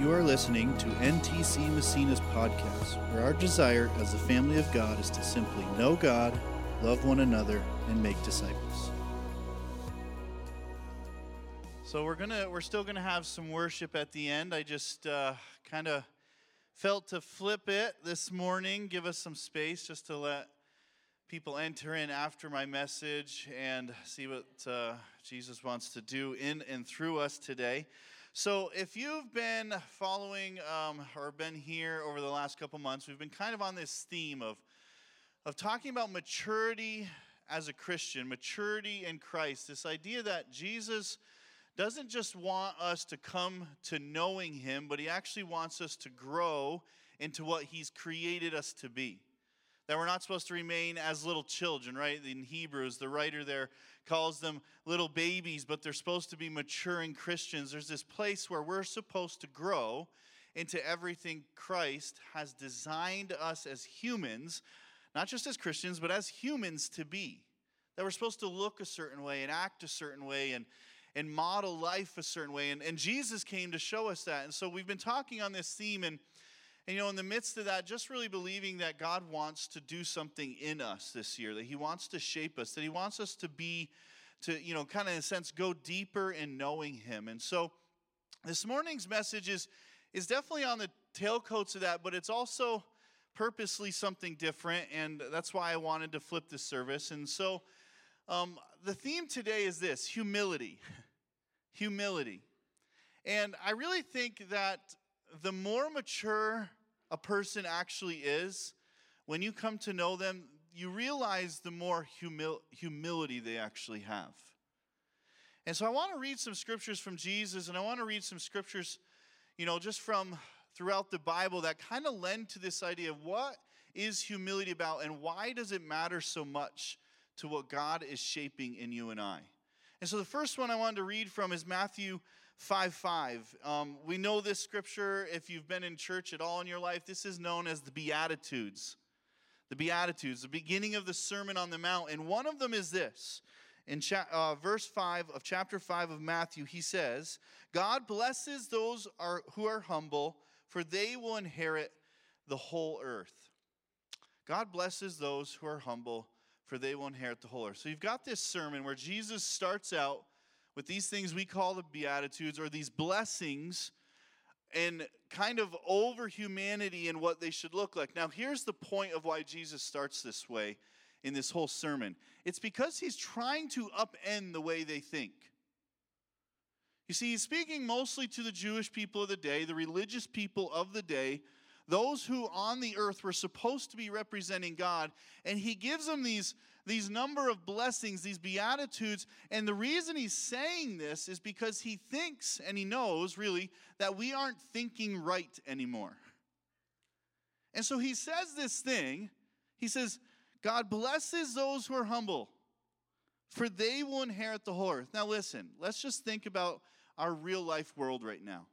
You are listening to NTC Messina's podcast, where our desire as the family of God is to simply know God, love one another, and make disciples. So we're gonna we're still gonna have some worship at the end. I just uh, kind of felt to flip it this morning, give us some space just to let people enter in after my message and see what uh, Jesus wants to do in and through us today. So, if you've been following um, or been here over the last couple months, we've been kind of on this theme of, of talking about maturity as a Christian, maturity in Christ. This idea that Jesus doesn't just want us to come to knowing Him, but He actually wants us to grow into what He's created us to be that we're not supposed to remain as little children, right? In Hebrews, the writer there calls them little babies, but they're supposed to be maturing Christians. There's this place where we're supposed to grow into everything Christ has designed us as humans, not just as Christians, but as humans to be. That we're supposed to look a certain way and act a certain way and, and model life a certain way. And, and Jesus came to show us that. And so we've been talking on this theme and and you know, in the midst of that, just really believing that God wants to do something in us this year, that He wants to shape us, that He wants us to be, to, you know, kind of in a sense, go deeper in knowing Him. And so this morning's message is, is definitely on the tailcoats of that, but it's also purposely something different. And that's why I wanted to flip this service. And so um, the theme today is this humility. humility. And I really think that the more mature a person actually is, when you come to know them, you realize the more humil- humility they actually have. And so I want to read some scriptures from Jesus, and I want to read some scriptures, you know, just from throughout the Bible that kind of lend to this idea of what is humility about and why does it matter so much to what God is shaping in you and I. And so the first one I wanted to read from is Matthew 5 5. Um, we know this scripture, if you've been in church at all in your life, this is known as the Beatitudes. The Beatitudes, the beginning of the Sermon on the Mount. And one of them is this. In cha- uh, verse 5 of chapter 5 of Matthew, he says, God blesses those are, who are humble, for they will inherit the whole earth. God blesses those who are humble, for they will inherit the whole earth. So you've got this sermon where Jesus starts out with these things we call the Beatitudes or these blessings and kind of over humanity and what they should look like. Now, here's the point of why Jesus starts this way in this whole sermon it's because he's trying to upend the way they think. You see, he's speaking mostly to the Jewish people of the day, the religious people of the day, those who on the earth were supposed to be representing God, and he gives them these these number of blessings, these beatitudes. And the reason he's saying this is because he thinks and he knows really that we aren't thinking right anymore. And so he says this thing. He says, God blesses those who are humble, for they will inherit the whole earth. Now, listen, let's just think about our real life world right now.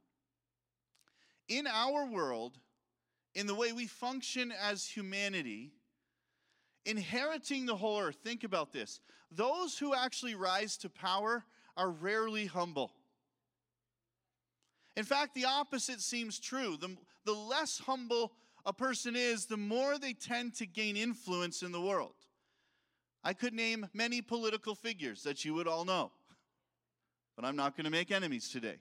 In our world, in the way we function as humanity, inheriting the whole earth. Think about this. Those who actually rise to power are rarely humble. In fact, the opposite seems true. The, the less humble a person is, the more they tend to gain influence in the world. I could name many political figures that you would all know, but I'm not going to make enemies today.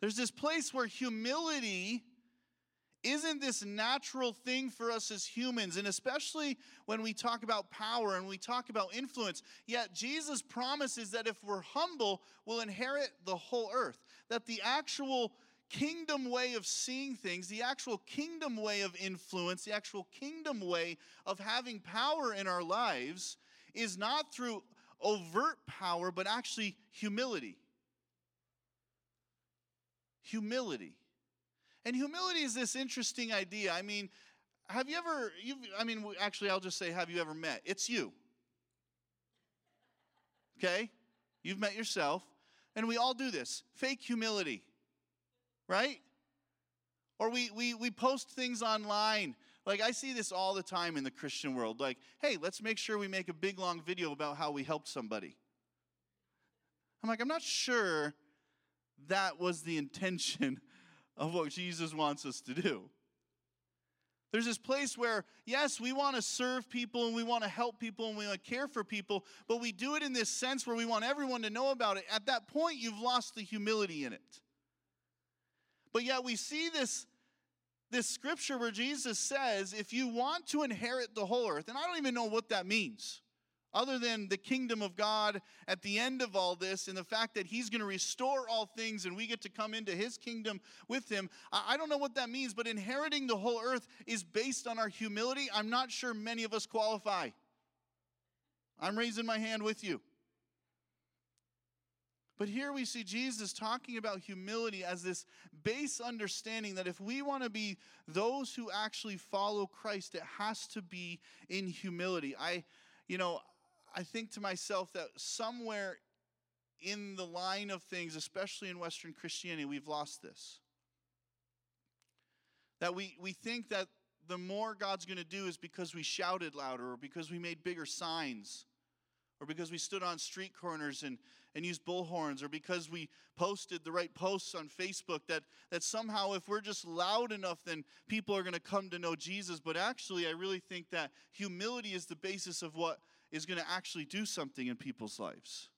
There's this place where humility isn't this natural thing for us as humans? And especially when we talk about power and we talk about influence yet jesus promises that if we're humble we'll inherit the whole earth. That the actual kingdom way of seeing things the actual kingdom way of influence the actual kingdom way of having power in our lives is not through overt power but actually humility. Humility and humility is this interesting idea. I mean, have you ever, you've, I mean, actually, I'll just say, have you ever met? It's you. Okay? You've met yourself. And we all do this fake humility, right? Or we, we, we post things online. Like, I see this all the time in the Christian world. Like, hey, let's make sure we make a big, long video about how we helped somebody. I'm like, I'm not sure that was the intention of what Jesus wants us to do. There's this place where, yes, we want to serve people and we want to help people and we want to care for people, but we do it in this sense where we want everyone to know about it. At that point, you've lost the humility in it. But yet, we see this, this scripture where Jesus says, if you want to inherit the whole earth, and I don't even know what that means other than the kingdom of God at the end of all this and the fact that He's going to restore all things and we get to come into His kingdom with Him. I don't know what that means, but inheriting the whole earth is based on our humility. I'm not sure many of us qualify. I'm raising my hand with you. But here we see Jesus talking about humility as this base understanding that if we want to be those who actually follow Christ, it has to be in humility. I, you know, I think to myself that somewhere in the line of things, especially in Western Christianity, we've lost this. That we, we think that the more God's going to do is because we shouted louder or because we made bigger signs or because we stood on street corners and, and used bullhorns or because we posted the right posts on Facebook that, that somehow if we're just loud enough then people are going to come to know Jesus. But actually, I really think that humility is the basis of what is going to actually do something in people's lives.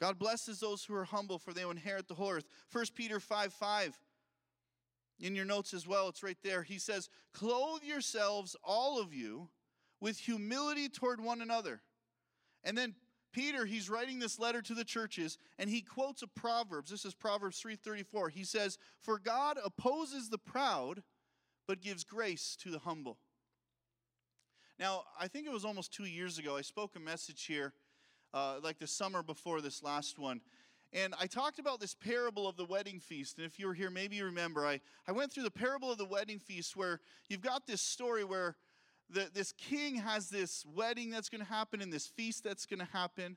God blesses those who are humble, for they will inherit the whole earth. 1 Peter 5 5. In your notes as well, it's right there. He says, Clothe yourselves, all of you, with humility toward one another. And then Peter, he's writing this letter to the churches, and he quotes a Proverbs. This is Proverbs 3:34. He says, For God opposes the proud, but gives grace to the humble. Now, I think it was almost two years ago, I spoke a message here, uh, like the summer before this last one. And I talked about this parable of the wedding feast. And if you were here, maybe you remember, I, I went through the parable of the wedding feast where you've got this story where the, this king has this wedding that's going to happen and this feast that's going to happen.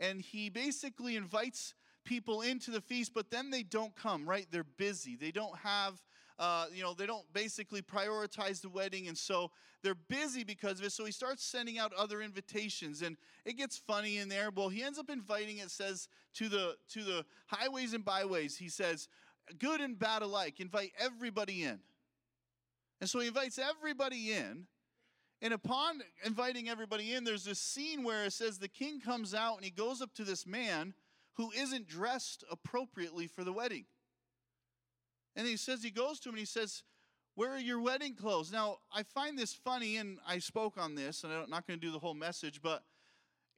And he basically invites people into the feast, but then they don't come, right? They're busy. They don't have uh, you know, they don't basically prioritize the wedding, and so they're busy because of it. So he starts sending out other invitations, and it gets funny in there. Well, he ends up inviting. It says to the to the highways and byways. He says, good and bad alike. Invite everybody in, and so he invites everybody in. And upon inviting everybody in, there's this scene where it says the king comes out and he goes up to this man who isn't dressed appropriately for the wedding. And he says, he goes to him and he says, Where are your wedding clothes? Now, I find this funny, and I spoke on this, and I'm not going to do the whole message, but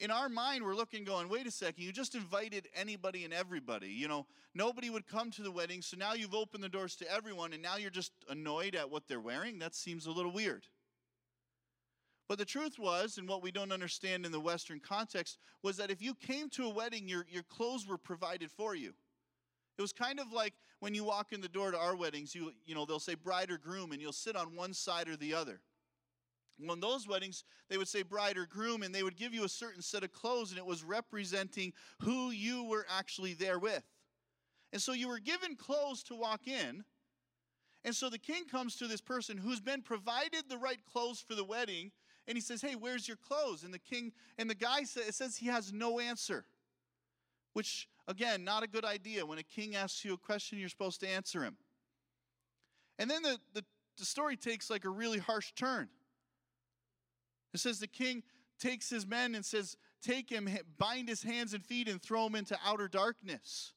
in our mind, we're looking, going, wait a second, you just invited anybody and everybody. You know, nobody would come to the wedding, so now you've opened the doors to everyone, and now you're just annoyed at what they're wearing? That seems a little weird. But the truth was, and what we don't understand in the Western context, was that if you came to a wedding, your, your clothes were provided for you. It was kind of like when you walk in the door to our weddings, you, you know, they'll say bride or groom, and you'll sit on one side or the other. On those weddings, they would say bride or groom, and they would give you a certain set of clothes, and it was representing who you were actually there with. And so you were given clothes to walk in. And so the king comes to this person who's been provided the right clothes for the wedding, and he says, Hey, where's your clothes? And the king, and the guy says, it says he has no answer, which Again, not a good idea. When a king asks you a question, you're supposed to answer him. And then the, the, the story takes like a really harsh turn. It says the king takes his men and says, Take him, bind his hands and feet, and throw him into outer darkness.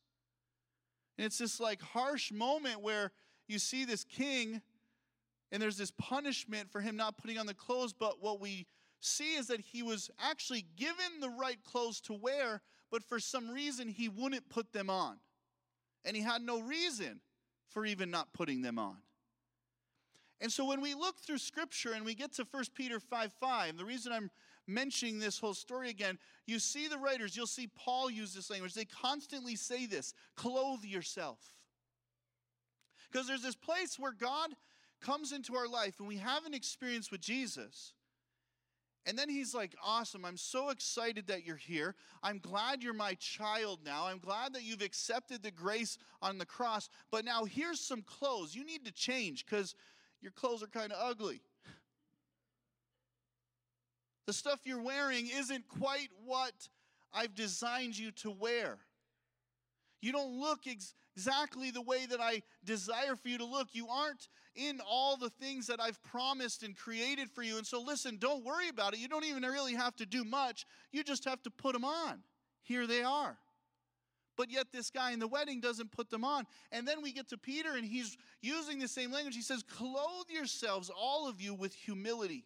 And it's this like harsh moment where you see this king, and there's this punishment for him not putting on the clothes. But what we see is that he was actually given the right clothes to wear, but for some reason he wouldn't put them on. And he had no reason for even not putting them on. And so when we look through scripture and we get to 1 Peter 5 5, the reason I'm mentioning this whole story again, you see the writers, you'll see Paul use this language. They constantly say this clothe yourself. Because there's this place where God comes into our life and we have an experience with Jesus. And then he's like, Awesome. I'm so excited that you're here. I'm glad you're my child now. I'm glad that you've accepted the grace on the cross. But now here's some clothes. You need to change because your clothes are kind of ugly. The stuff you're wearing isn't quite what I've designed you to wear. You don't look ex- exactly the way that I desire for you to look. You aren't in all the things that I've promised and created for you. And so, listen, don't worry about it. You don't even really have to do much, you just have to put them on. Here they are. But yet, this guy in the wedding doesn't put them on. And then we get to Peter, and he's using the same language. He says, Clothe yourselves, all of you, with humility.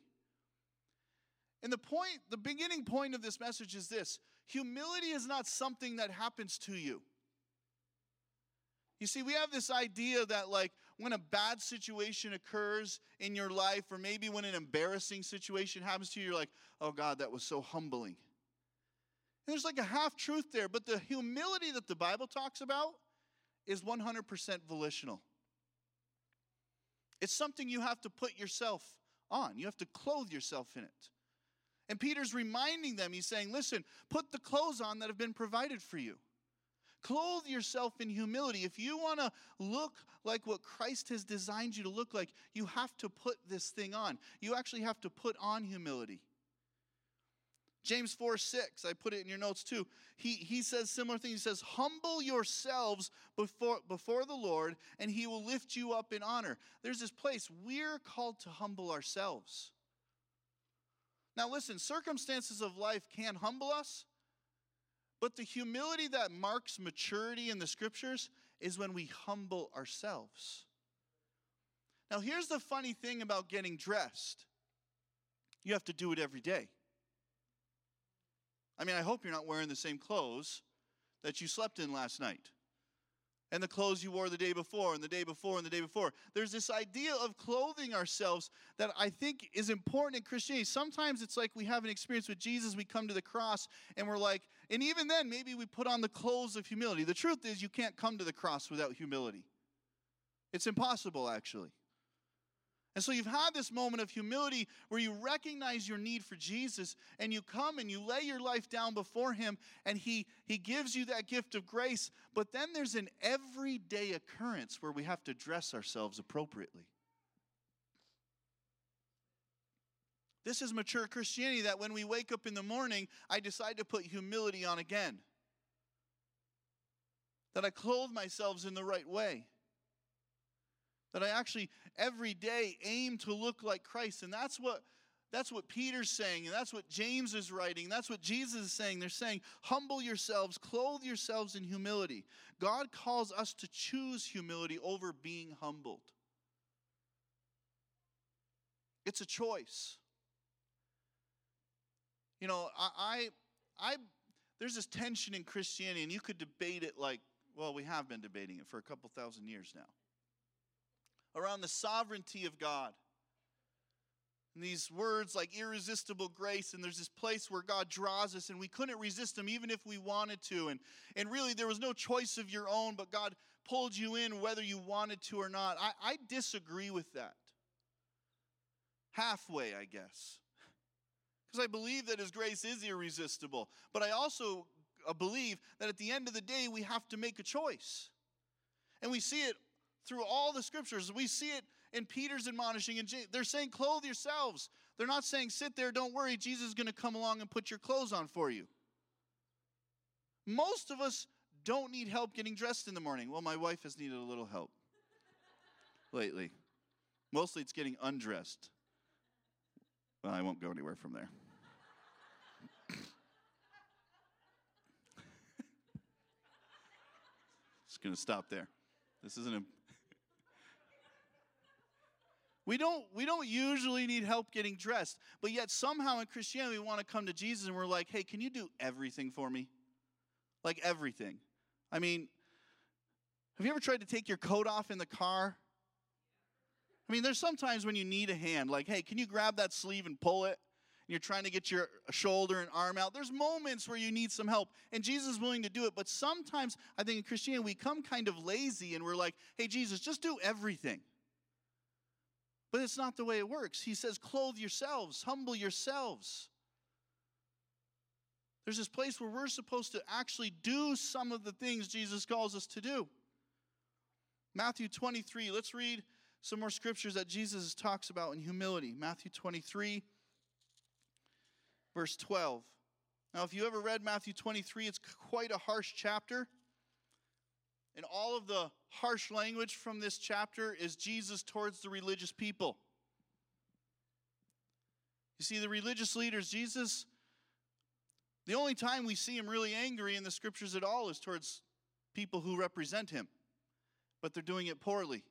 And the point, the beginning point of this message is this humility is not something that happens to you. You see, we have this idea that, like, when a bad situation occurs in your life, or maybe when an embarrassing situation happens to you, you're like, oh God, that was so humbling. And there's like a half truth there, but the humility that the Bible talks about is 100% volitional. It's something you have to put yourself on, you have to clothe yourself in it. And Peter's reminding them, he's saying, listen, put the clothes on that have been provided for you. Clothe yourself in humility. If you want to look like what Christ has designed you to look like, you have to put this thing on. You actually have to put on humility. James 4 6, I put it in your notes too. He, he says similar things. He says, Humble yourselves before, before the Lord, and he will lift you up in honor. There's this place, we're called to humble ourselves. Now, listen, circumstances of life can humble us, but the humility that marks maturity in the scriptures is when we humble ourselves. Now, here's the funny thing about getting dressed you have to do it every day. I mean, I hope you're not wearing the same clothes that you slept in last night and the clothes you wore the day before and the day before and the day before. There's this idea of clothing ourselves that I think is important in Christianity. Sometimes it's like we have an experience with Jesus, we come to the cross and we're like, and even then, maybe we put on the clothes of humility. The truth is, you can't come to the cross without humility. It's impossible, actually. And so you've had this moment of humility where you recognize your need for Jesus and you come and you lay your life down before him and he he gives you that gift of grace, but then there's an everyday occurrence where we have to dress ourselves appropriately. This is mature Christianity that when we wake up in the morning, I decide to put humility on again. That I clothe myself in the right way. That I actually every day aim to look like Christ. And that's what that's what Peter's saying, and that's what James is writing. That's what Jesus is saying. They're saying, humble yourselves, clothe yourselves in humility. God calls us to choose humility over being humbled. It's a choice. You know, I, I, I there's this tension in Christianity, and you could debate it like, well, we have been debating it for a couple thousand years now around the sovereignty of God. And these words like irresistible grace, and there's this place where God draws us, and we couldn't resist Him even if we wanted to. And, and really, there was no choice of your own, but God pulled you in whether you wanted to or not. I, I disagree with that. Halfway, I guess. Because I believe that His grace is irresistible. But I also uh, believe that at the end of the day, we have to make a choice. And we see it through all the scriptures. We see it in Peter's admonishing, and they're saying, clothe yourselves. They're not saying, sit there, don't worry, Jesus is going to come along and put your clothes on for you. Most of us don't need help getting dressed in the morning. Well, my wife has needed a little help lately. Mostly it's getting undressed. Well, I won't go anywhere from there. Just going to stop there. This isn't a we don't, we don't usually need help getting dressed, but yet somehow in Christianity we want to come to Jesus and we're like, hey, can you do everything for me? Like everything. I mean, have you ever tried to take your coat off in the car? I mean, there's sometimes when you need a hand, like, hey, can you grab that sleeve and pull it? And you're trying to get your shoulder and arm out. There's moments where you need some help, and Jesus is willing to do it. But sometimes, I think in Christianity, we come kind of lazy and we're like, hey, Jesus, just do everything. But it's not the way it works. He says, clothe yourselves, humble yourselves. There's this place where we're supposed to actually do some of the things Jesus calls us to do. Matthew 23, let's read some more scriptures that Jesus talks about in humility. Matthew 23, verse 12. Now, if you ever read Matthew 23, it's quite a harsh chapter. And all of the harsh language from this chapter is Jesus towards the religious people. You see, the religious leaders, Jesus, the only time we see him really angry in the scriptures at all is towards people who represent him, but they're doing it poorly.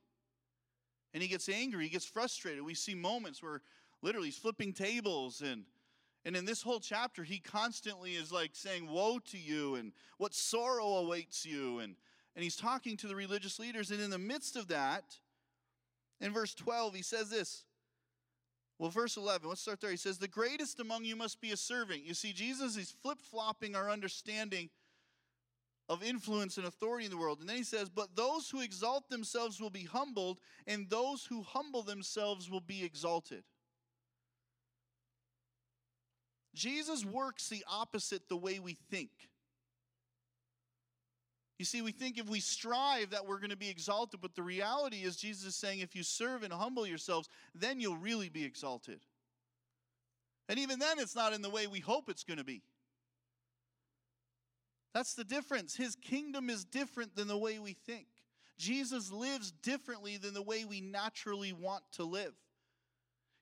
And he gets angry, he gets frustrated. We see moments where literally he's flipping tables and and in this whole chapter he constantly is like saying woe to you and what sorrow awaits you and and he's talking to the religious leaders. And in the midst of that in verse 12 he says this. Well verse 11 let's start there. He says the greatest among you must be a servant. You see jesus is flip-flopping our understanding of influence and authority in the world. And then he says but those who exalt themselves will be humbled and those who humble themselves will be exalted. Jesus works the opposite the way we think. You see, we think if we strive that we're going to be exalted, but the reality is, Jesus is saying, if you serve and humble yourselves, then you'll really be exalted. And even then, it's not in the way we hope it's going to be. That's the difference. His kingdom is different than the way we think. Jesus lives differently than the way we naturally want to live.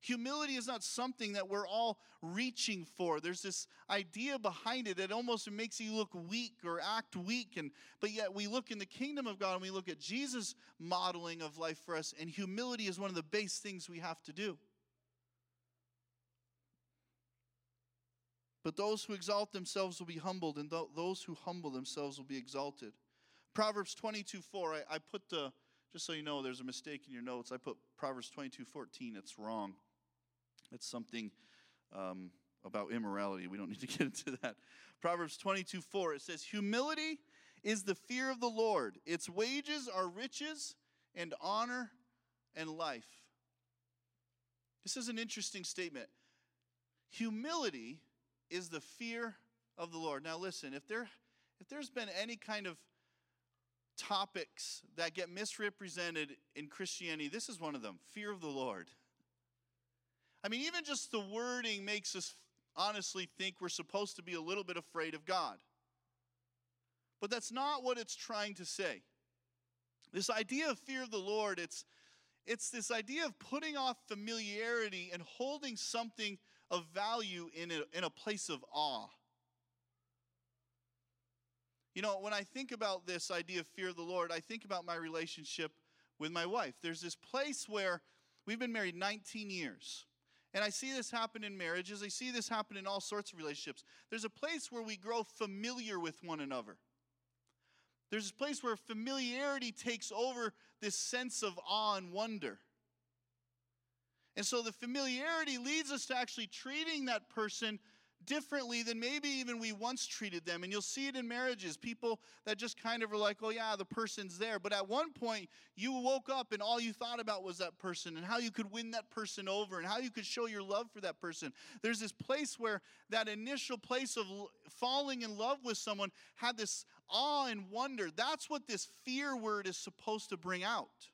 Humility is not something that we're all reaching for. There's this idea behind it that almost makes you look weak or act weak. And but yet we look in the kingdom of God and we look at Jesus' modeling of life for us, and humility is one of the base things we have to do. But those who exalt themselves will be humbled, and th- those who humble themselves will be exalted. Proverbs 22 4, I, I put the, just so you know, there's a mistake in your notes. I put Proverbs 22 14. It's wrong. It's something um, about immorality. We don't need to get into that. Proverbs 22 4, it says, Humility is the fear of the Lord. Its wages are riches and honor and life. This is an interesting statement. Humility is the fear of the Lord. Now listen, if there if there's been any kind of topics that get misrepresented in Christianity, this is one of them. Fear of the Lord. I mean, even just the wording makes us honestly think we're supposed to be a little bit afraid of God. But that's not what it's trying to say. This idea of fear of the Lord, it's, it's this idea of putting off familiarity and holding something of value in a, in a place of awe. You know, when I think about this idea of fear of the Lord, I think about my relationship with my wife. There's this place where we've been married 19 years. And I see this happen in marriages. I see this happen in all sorts of relationships. There's a place where we grow familiar with one another. There's a place where familiarity takes over this sense of awe and wonder. And so the familiarity leads us to actually treating that person differently than maybe even we once treated them. And you'll see it in marriages. People that just kind of are like, oh, yeah, the person's there. But at one point, you woke up and all you thought about was that person and how you could win that person over and how you could show your love for that person. There's this place where that initial place of falling in love with someone had this awe and wonder. That's what this fear word is supposed to bring out.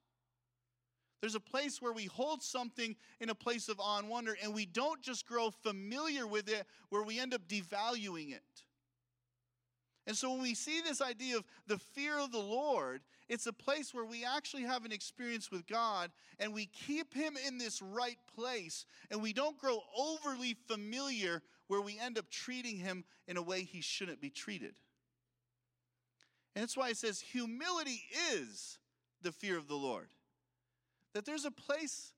There's a place where we hold something in a place of awe and wonder, and we don't just grow familiar with it, where we end up devaluing it. And so when we see this idea of the fear of the Lord, it's a place where we actually have an experience with God and we keep Him in this right place and we don't grow overly familiar where we end up treating Him in a way He shouldn't be treated. And that's why it says humility is the fear of the Lord that there's a place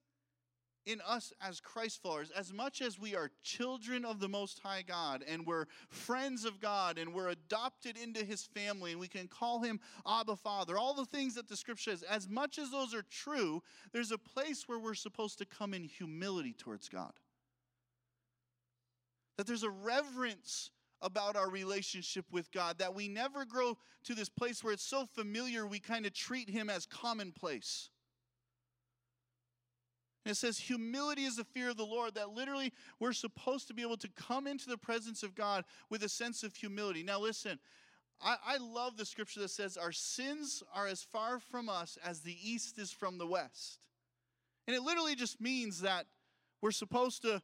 in us as Christ followers, as much as we are children of the Most High God and we're friends of God and we're adopted into His family and we can call Him Abba Father, all the things that the Scripture says, as much as those are true, there's a place where we're supposed to come in humility towards God. That there's a reverence about our relationship with God, that we never grow to this place where it's so familiar we kind of treat Him as commonplace and it says, humility is the fear of the Lord, that literally we're supposed to be able to come into the presence of God with a sense of humility. Now, listen, I, I, love the scripture that says, Our sins are as far from us as the east is from the west. And it literally just means that we're supposed to,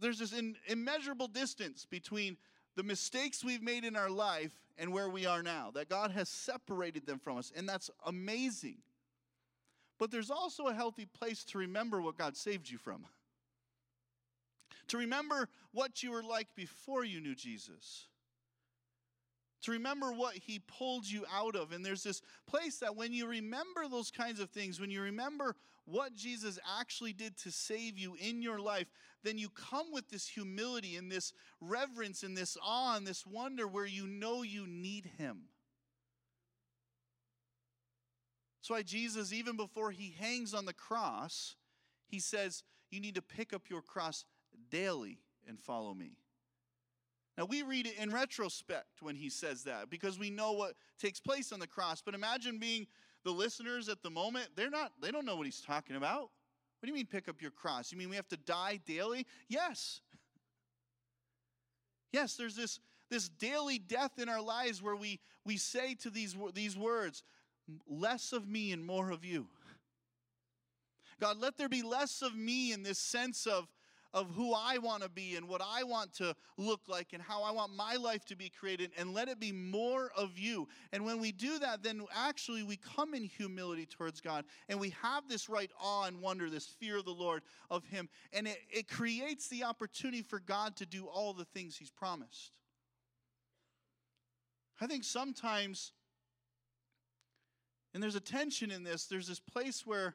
there's this in, immeasurable distance between the mistakes we've made in our life and where we are now, that God has separated them from us, and that's amazing. But there's also a healthy place to remember what God saved you from. To remember what you were like before you knew Jesus to remember what he pulled you out of. And there's this place that when you remember those kinds of things, when you remember what Jesus actually did to save you in your life, then you come with this humility and this reverence and this awe and this wonder where you know you need him. Why Jesus, even before he hangs on the cross, he says, You need to pick up your cross daily and follow me. Now, we read it in retrospect when he says that because we know what takes place on the cross. But imagine being the listeners at the moment. They're not, they don't know what he's talking about. What do you mean pick up your cross? You mean we have to die daily? Yes. Yes, there's this, this daily death in our lives where we, we say to these, these words, less of me and more of you. God, let there be less of me in this sense of of who I want to be and what I want to look like and how I want my life to be created, and let it be more of you. And when we do that, then actually we come in humility towards God and we have this right awe and wonder, this fear of the Lord of Him. And it, it creates the opportunity for God to do all the things He's promised. I think sometimes, and there's a tension in this, there's this place where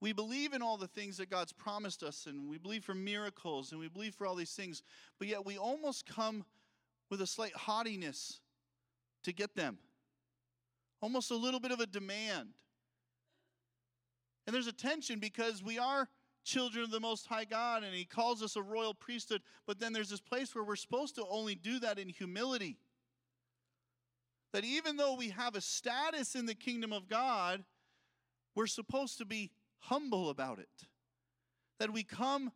we believe in all the things that God's promised us, and we believe for miracles, and we believe for all these things, but yet we almost come with a slight haughtiness to get them. Almost a little bit of a demand. And there's a tension because we are children of the Most High God, and He calls us a royal priesthood, but then there's this place where we're supposed to only do that in humility. That even though we have a status in the kingdom of God, we're supposed to be humble about it. That we come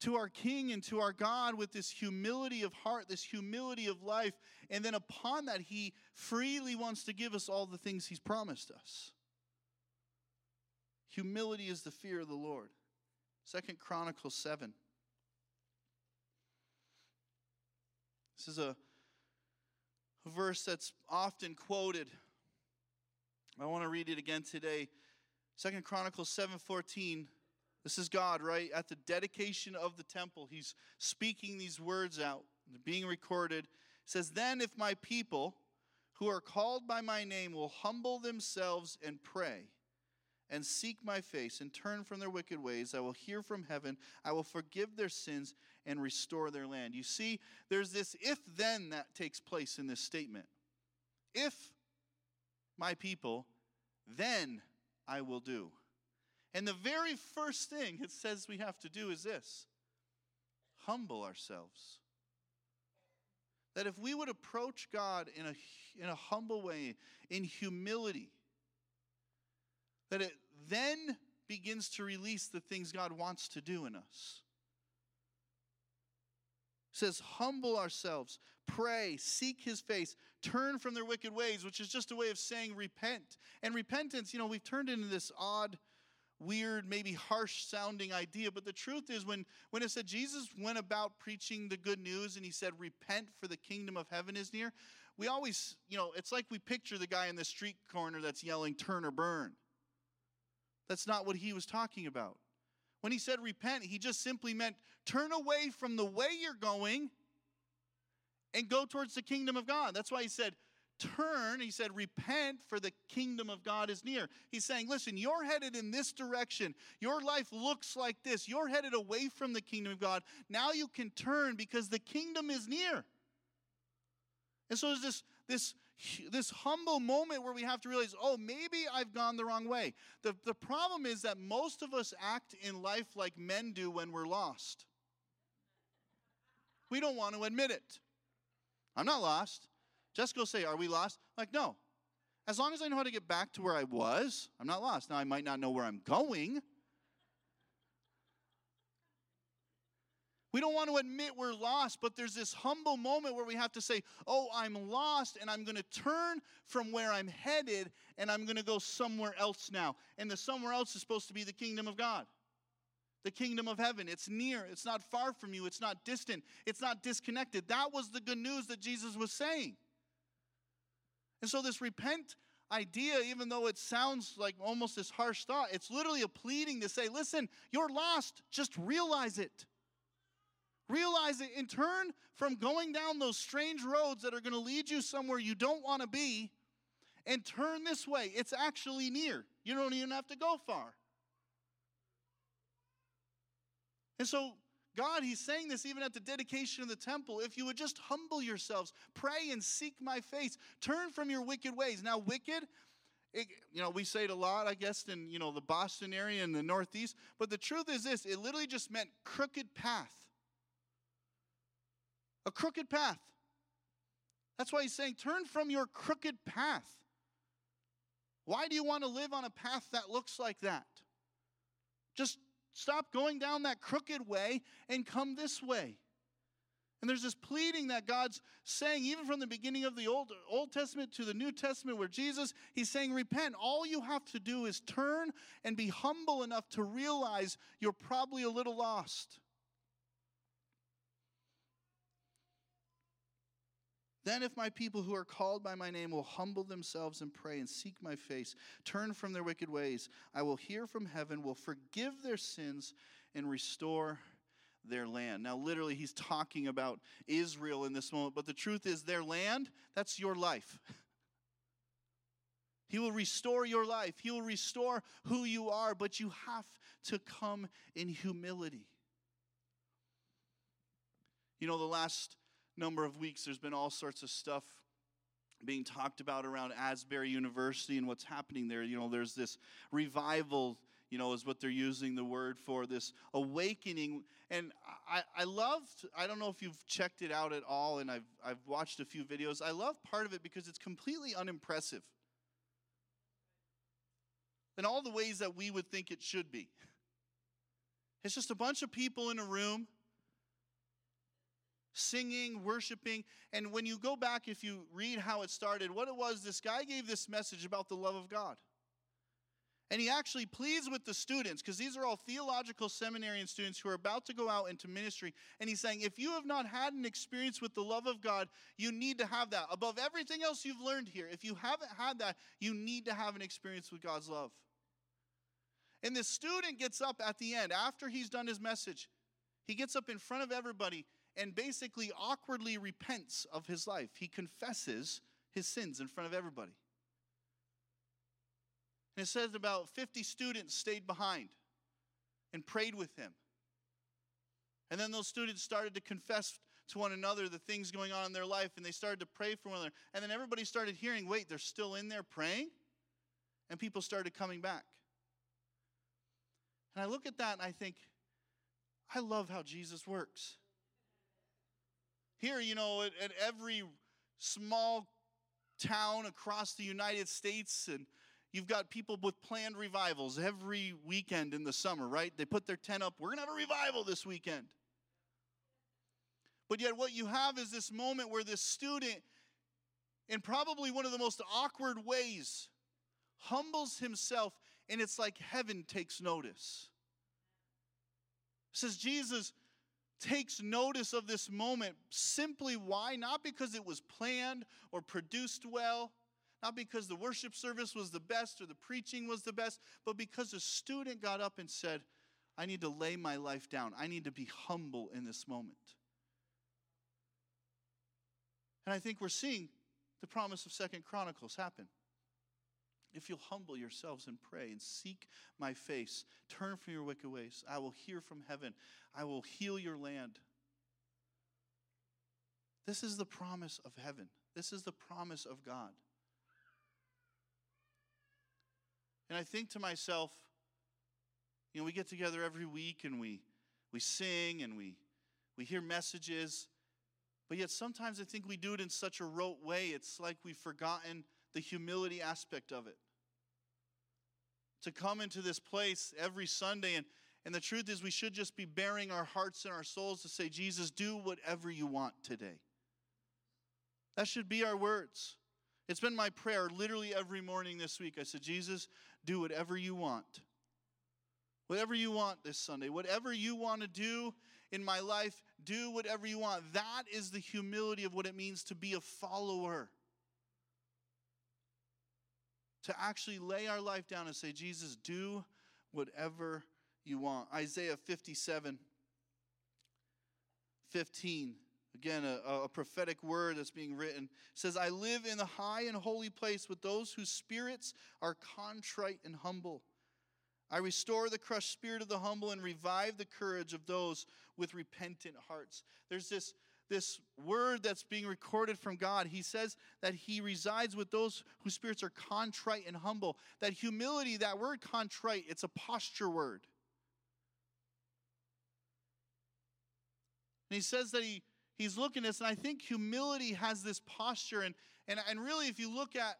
to our King and to our God with this humility of heart, this humility of life, and then upon that, He freely wants to give us all the things He's promised us. Humility is the fear of the Lord. Second Chronicles 7. This is a, a verse that's often quoted. I want to read it again today. Second Chronicles 7:14. This is God, right? At the dedication of the temple, he's speaking these words out. Being recorded. It says, Then if my people who are called by my name will humble themselves and pray and seek my face and turn from their wicked ways, I will hear from heaven, I will forgive their sins and restore their land. You see, there's this if then that takes place in this statement. If my people, then I will do. And the very first thing it says we have to do is this humble ourselves. That if we would approach God in a, in a humble way, in humility, that it then begins to release the things God wants to do in us. It says, humble ourselves, pray, seek his face, turn from their wicked ways, which is just a way of saying repent. And repentance, you know, we've turned into this odd, weird, maybe harsh sounding idea. But the truth is, when, when it said Jesus went about preaching the good news and he said, repent for the kingdom of heaven is near, we always, you know, it's like we picture the guy in the street corner that's yelling, turn or burn. That's not what he was talking about. When he said repent, he just simply meant turn away from the way you're going and go towards the kingdom of God. That's why he said, turn. He said, repent, for the kingdom of God is near. He's saying, listen, you're headed in this direction. Your life looks like this. You're headed away from the kingdom of God. Now you can turn because the kingdom is near. And so there's this, this, this humble moment where we have to realize, oh, maybe I've gone the wrong way. The, the problem is that most of us act in life like men do when we're lost. We don't want to admit it. I'm not lost. Jessica will say, Are we lost? Like, no. As long as I know how to get back to where I was, I'm not lost. Now, I might not know where I'm going. We don't want to admit we're lost, but there's this humble moment where we have to say, Oh, I'm lost, and I'm going to turn from where I'm headed, and I'm going to go somewhere else now. And the somewhere else is supposed to be the kingdom of God. The kingdom of heaven. It's near. It's not far from you. It's not distant. It's not disconnected. That was the good news that Jesus was saying. And so, this repent idea, even though it sounds like almost this harsh thought, it's literally a pleading to say, listen, you're lost. Just realize it. Realize it and turn from going down those strange roads that are going to lead you somewhere you don't want to be and turn this way. It's actually near. You don't even have to go far. And so, God, He's saying this even at the dedication of the temple. If you would just humble yourselves, pray and seek my face, turn from your wicked ways. Now, wicked, it, you know, we say it a lot, I guess, in you know the Boston area and the Northeast. But the truth is this: it literally just meant crooked path. A crooked path. That's why he's saying, turn from your crooked path. Why do you want to live on a path that looks like that? Just stop going down that crooked way and come this way. And there's this pleading that God's saying, even from the beginning of the Old, Old Testament to the New Testament, where Jesus, He's saying, Repent. All you have to do is turn and be humble enough to realize you're probably a little lost. Then, if my people who are called by my name will humble themselves and pray and seek my face, turn from their wicked ways, I will hear from heaven, will forgive their sins, and restore their land. Now, literally, he's talking about Israel in this moment, but the truth is, their land, that's your life. He will restore your life, He will restore who you are, but you have to come in humility. You know, the last number of weeks, there's been all sorts of stuff being talked about around Asbury University and what's happening there. You know, there's this revival, you know, is what they're using the word for, this awakening. And I, I loved, I don't know if you've checked it out at all, and I've, I've watched a few videos. I love part of it because it's completely unimpressive in all the ways that we would think it should be. It's just a bunch of people in a room singing, worshiping. And when you go back, if you read how it started, what it was, this guy gave this message about the love of God. And he actually pleads with the students, because these are all theological seminarian students who are about to go out into ministry. And he's saying, if you have not had an experience with the love of God, you need to have that. Above everything else you've learned here, if you haven't had that, you need to have an experience with God's love. And the student gets up at the end, after he's done his message, he gets up in front of everybody and basically awkwardly repents of his life. He confesses his sins in front of everybody. And it says about 50 students stayed behind and prayed with him. And then those students started to confess to one another the things going on in their life, and they started to pray for one another. And then everybody started hearing, wait, they're still in there praying? And people started coming back. And I look at that and I think, I love how Jesus works. Here, you know, at, at every small town across the United States, and you've got people with planned revivals every weekend in the summer, right? They put their tent up. We're going to have a revival this weekend. But yet, what you have is this moment where this student, in probably one of the most awkward ways, humbles himself, and it's like heaven takes notice. Says, Jesus, takes notice of this moment simply why? Not because it was planned or produced well, not because the worship service was the best or the preaching was the best, but because a student got up and said, I need to lay my life down. I need to be humble in this moment. And I think we're seeing the promise of Second Chronicles happen. If you'll humble yourselves and pray and seek my face, turn from your wicked ways, I will hear from heaven. I will heal your land. This is the promise of heaven. This is the promise of God. And I think to myself, you know, we get together every week and we, we sing and we, we hear messages, but yet sometimes I think we do it in such a rote way, it's like we've forgotten the humility aspect of it. To come into this place every Sunday, and, and the truth is, we should just be bearing our hearts and our souls to say, Jesus, do whatever you want today. That should be our words. It's been my prayer literally every morning this week. I said, Jesus, do whatever you want. Whatever you want this Sunday, whatever you want to do in my life, do whatever you want. That is the humility of what it means to be a follower. To actually lay our life down and say, Jesus, do whatever you want. Isaiah 57 15. Again, a, a, prophetic word that's being written says, I live in the high and holy place with those whose spirits are contrite and humble. I restore the crushed spirit of the humble and revive the courage of those with repentant hearts. There's this, this word that's being recorded from God. He says that He resides with those whose spirits are contrite and humble. That humility, that word contrite, it's a posture word. And He says that He He's looking at this, and I think humility has this posture. And, and, and really, if you look at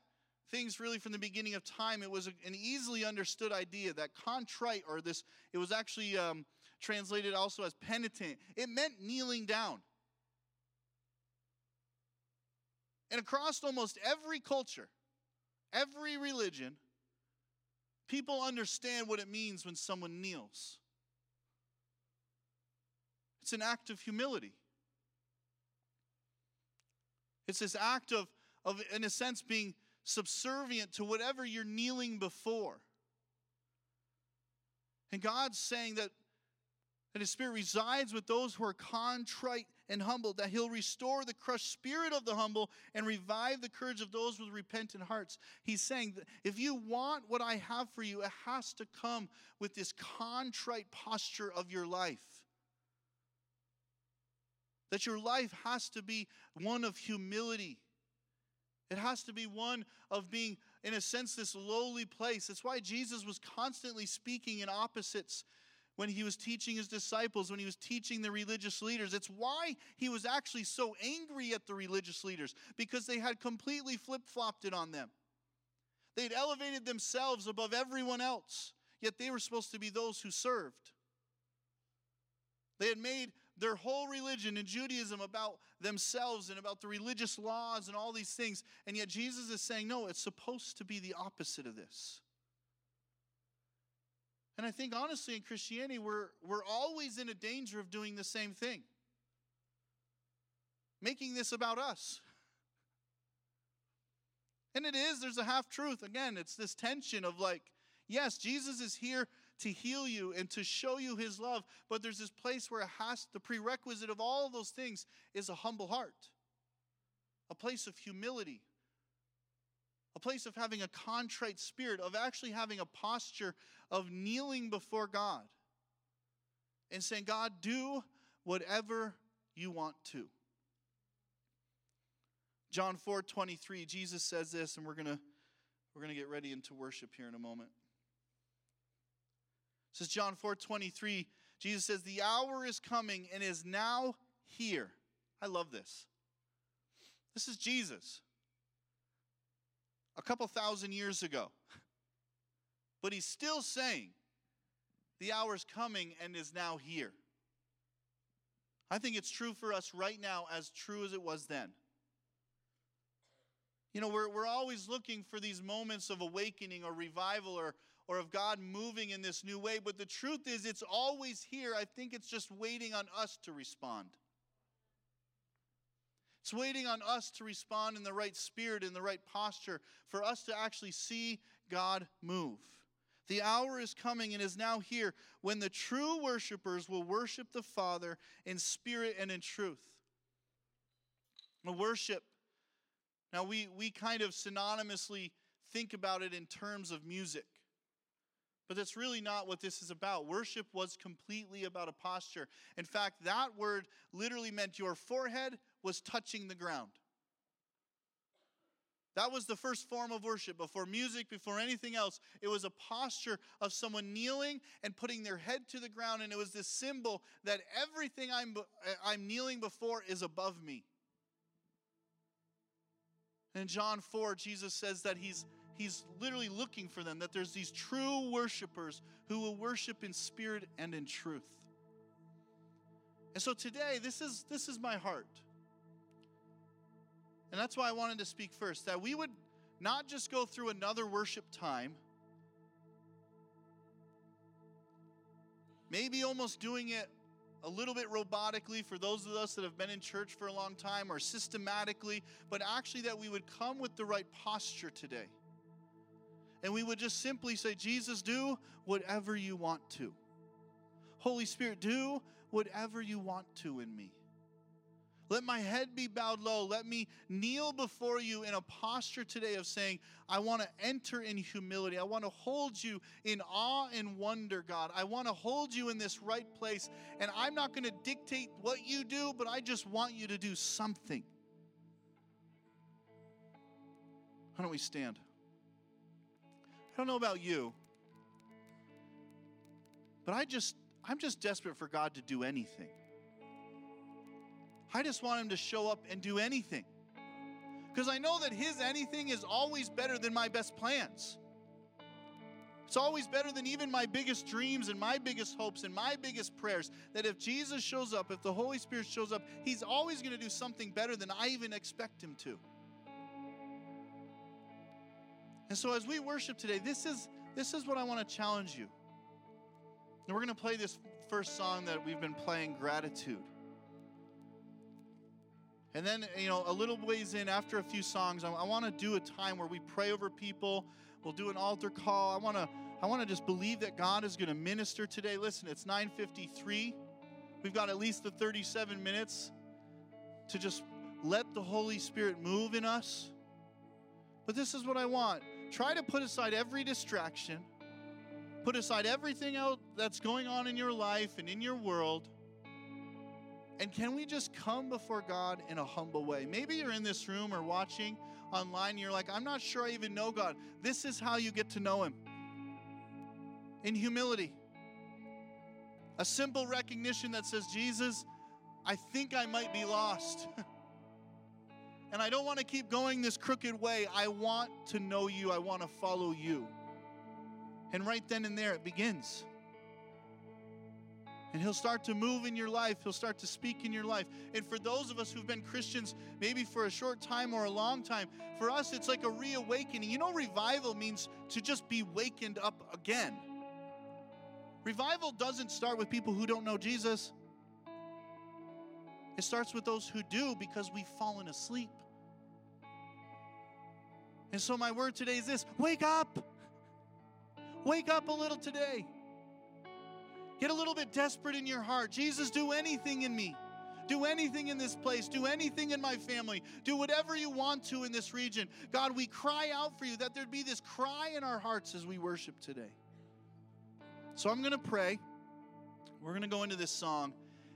things really from the beginning of time, it was an easily understood idea that contrite, or this, it was actually um, translated also as penitent. It meant kneeling down. And across almost every culture, every religion, people understand what it means when someone kneels. It's an act of humility. It's this act of, of in a sense, being subservient to whatever you're kneeling before. And God's saying that, that His Spirit resides with those who are contrite and humble, that He'll restore the crushed spirit of the humble and revive the courage of those with repentant hearts. He's saying that if you want what I have for you, it has to come with this contrite posture of your life. That your life has to be one of humility it has to be one of being, in a sense, this lowly place. That's why Jesus was constantly speaking in opposites when he was teaching his disciples, when he was teaching the religious leaders. It's why he was actually so angry at the religious leaders, because they had completely flip flopped it on them. They'd elevated themselves above everyone else, yet they were supposed to be those who served. They had made their whole religion and Judaism about themselves and about the religious laws and all these things. And yet Jesus is saying, no, it's supposed to be the opposite of this. And I think honestly in Christianity, we're, we're always in a danger of doing the same thing. Making this about us. And it is, there's a half truth. Again, it's this tension of like, yes, Jesus is here to heal you and to show you his love. But there's this place where it has the prerequisite of all of those things is a humble heart, a place of humility, a place of having a contrite spirit, of actually having a posture of kneeling before God and saying, God, do whatever you want to. John 4 23, Jesus says this, and we're going we're going to get ready into worship here in a moment says John 4 23, Jesus says, The hour is coming and is now here. I love this. This is Jesus. A couple thousand years ago. But he's still saying, The hour is coming and is now here. I think it's true for us right now, as true as it was then. You know, we're, we're always looking for these moments of awakening or revival or, or of God moving in this new way. But the truth is, it's always here. I think it's just waiting on us to respond. It's waiting on us to respond in the right spirit, in the right posture, for us to actually see God move. The hour is coming and is now here when the true worshipers will worship the Father in spirit and in truth. Worship. Now, we, we kind of synonymously think about it in terms of music. But that's really not what this is about. Worship was completely about a posture. In fact, that word literally meant your forehead was touching the ground. That was the first form of worship. Before music, before anything else, it was a posture of someone kneeling and putting their head to the ground. And it was this symbol that everything I'm, eh, I'm kneeling before is above me. In John 4, Jesus says that he's he's literally looking for them, that there's these true worshipers who will worship in spirit and in truth. And so today, this is, this is my heart. And that's why I wanted to speak first that we would not just go through another worship time, maybe almost doing it a little bit robotically for those of us that have been in church for a long time or systematically, but actually that we would come with the right posture today. And we would just simply say, Jesus, do whatever you want to. Holy Spirit, do whatever you want to in me. Let my head be bowed low. Let me kneel before you in a posture today of saying, I want to enter in humility. I want to hold you in awe and wonder, God. I want to hold you in this right place. And I'm not going to dictate what you do, but I just want you to do something. Why don't we stand? I don't know about you, but I just I'm just desperate for God to do anything. I just want him to show up and do anything. Because I know that his anything is always better than my best plans. It's always better than even my biggest dreams and my biggest hopes and my biggest prayers. That if Jesus shows up, if the Holy Spirit shows up, he's always going to do something better than I even expect him to. And so as we worship today, this is this is what I want to challenge you. And we're going to play this first song that we've been playing, Gratitude. And then, you know, a little ways in, after a few songs, I, I want to do a time where we pray over people. We'll do an altar call. I want to, I want to just believe that God is going to minister today. Listen, it's 9:53. We've got at least the 37 minutes to just let the Holy Spirit move in us. But this is what I want. Try to put aside every distraction. Put aside everything else that's going on in your life and in your world and can we just come before God in a humble way? Maybe you're in this room or watching online, and you're like, I'm not sure I even know God. This is how you get to know Him in humility. A simple recognition that says, Jesus, I think I might be lost. and I don't want to keep going this crooked way. I want to know you, I want to follow you. And right then and there, it begins. And he'll start to move in your life. He'll start to speak in your life. And for those of us who've been Christians maybe for a short time or a long time, for us, it's like a reawakening. You know, revival means to just be wakened up again. Revival doesn't start with people who don't know Jesus, it starts with those who do because we've fallen asleep. And so, my word today is this wake up! Wake up a little today. Get a little bit desperate in your heart. Jesus, do anything in me. Do anything in this place. Do anything in my family. Do whatever you want to in this region. God, we cry out for you that there'd be this cry in our hearts as we worship today. So I'm going to pray. We're going to go into this song.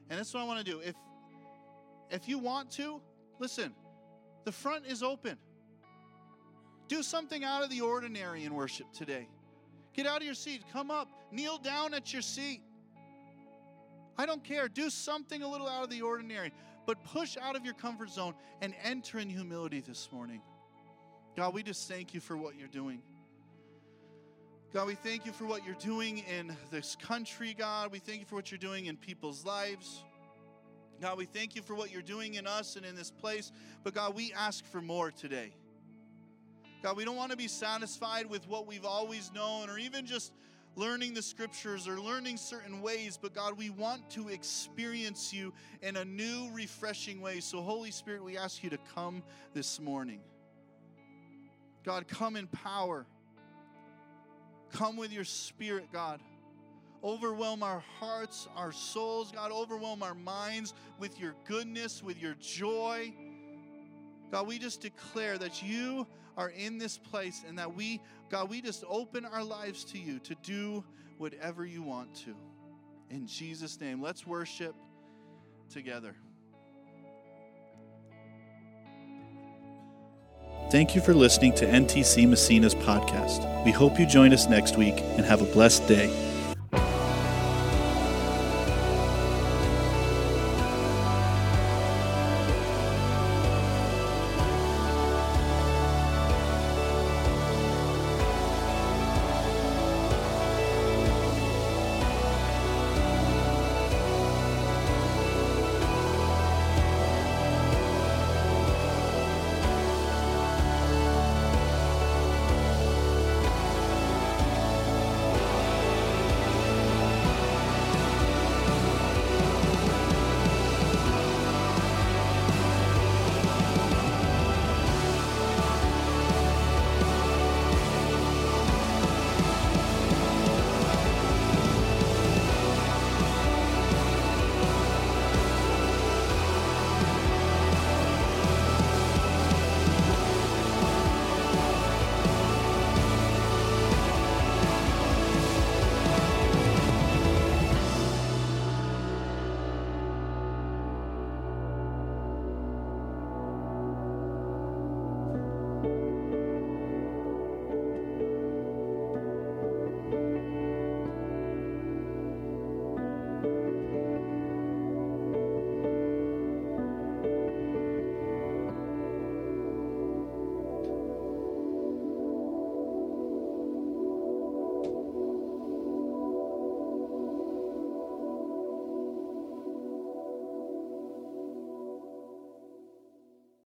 And that's what I want to do. If if you want to, listen. The front is open. Do something out of the ordinary in worship today. Get out of your seat. Come up. Kneel down at your seat. I don't care. Do something a little out of the ordinary, but push out of your comfort zone and enter in humility this morning. God, we just thank you for what you're doing. God, we thank you for what you're doing in this country, God. We thank you for what you're doing in people's lives. God, we thank you for what you're doing in us and in this place. But God, we ask for more today. God, we don't want to be satisfied with what we've always known or even just learning the scriptures or learning certain ways, but God, we want to experience you in a new, refreshing way. So, Holy Spirit, we ask you to come this morning. God, come in power. Come with your spirit, God. Overwhelm our hearts, our souls, God. Overwhelm our minds with your goodness, with your joy. God, we just declare that you are in this place and that we, God, we just open our lives to you to do whatever you want to. In Jesus' name, let's worship together. Thank you for listening to NTC Messina's podcast. We hope you join us next week and have a blessed day.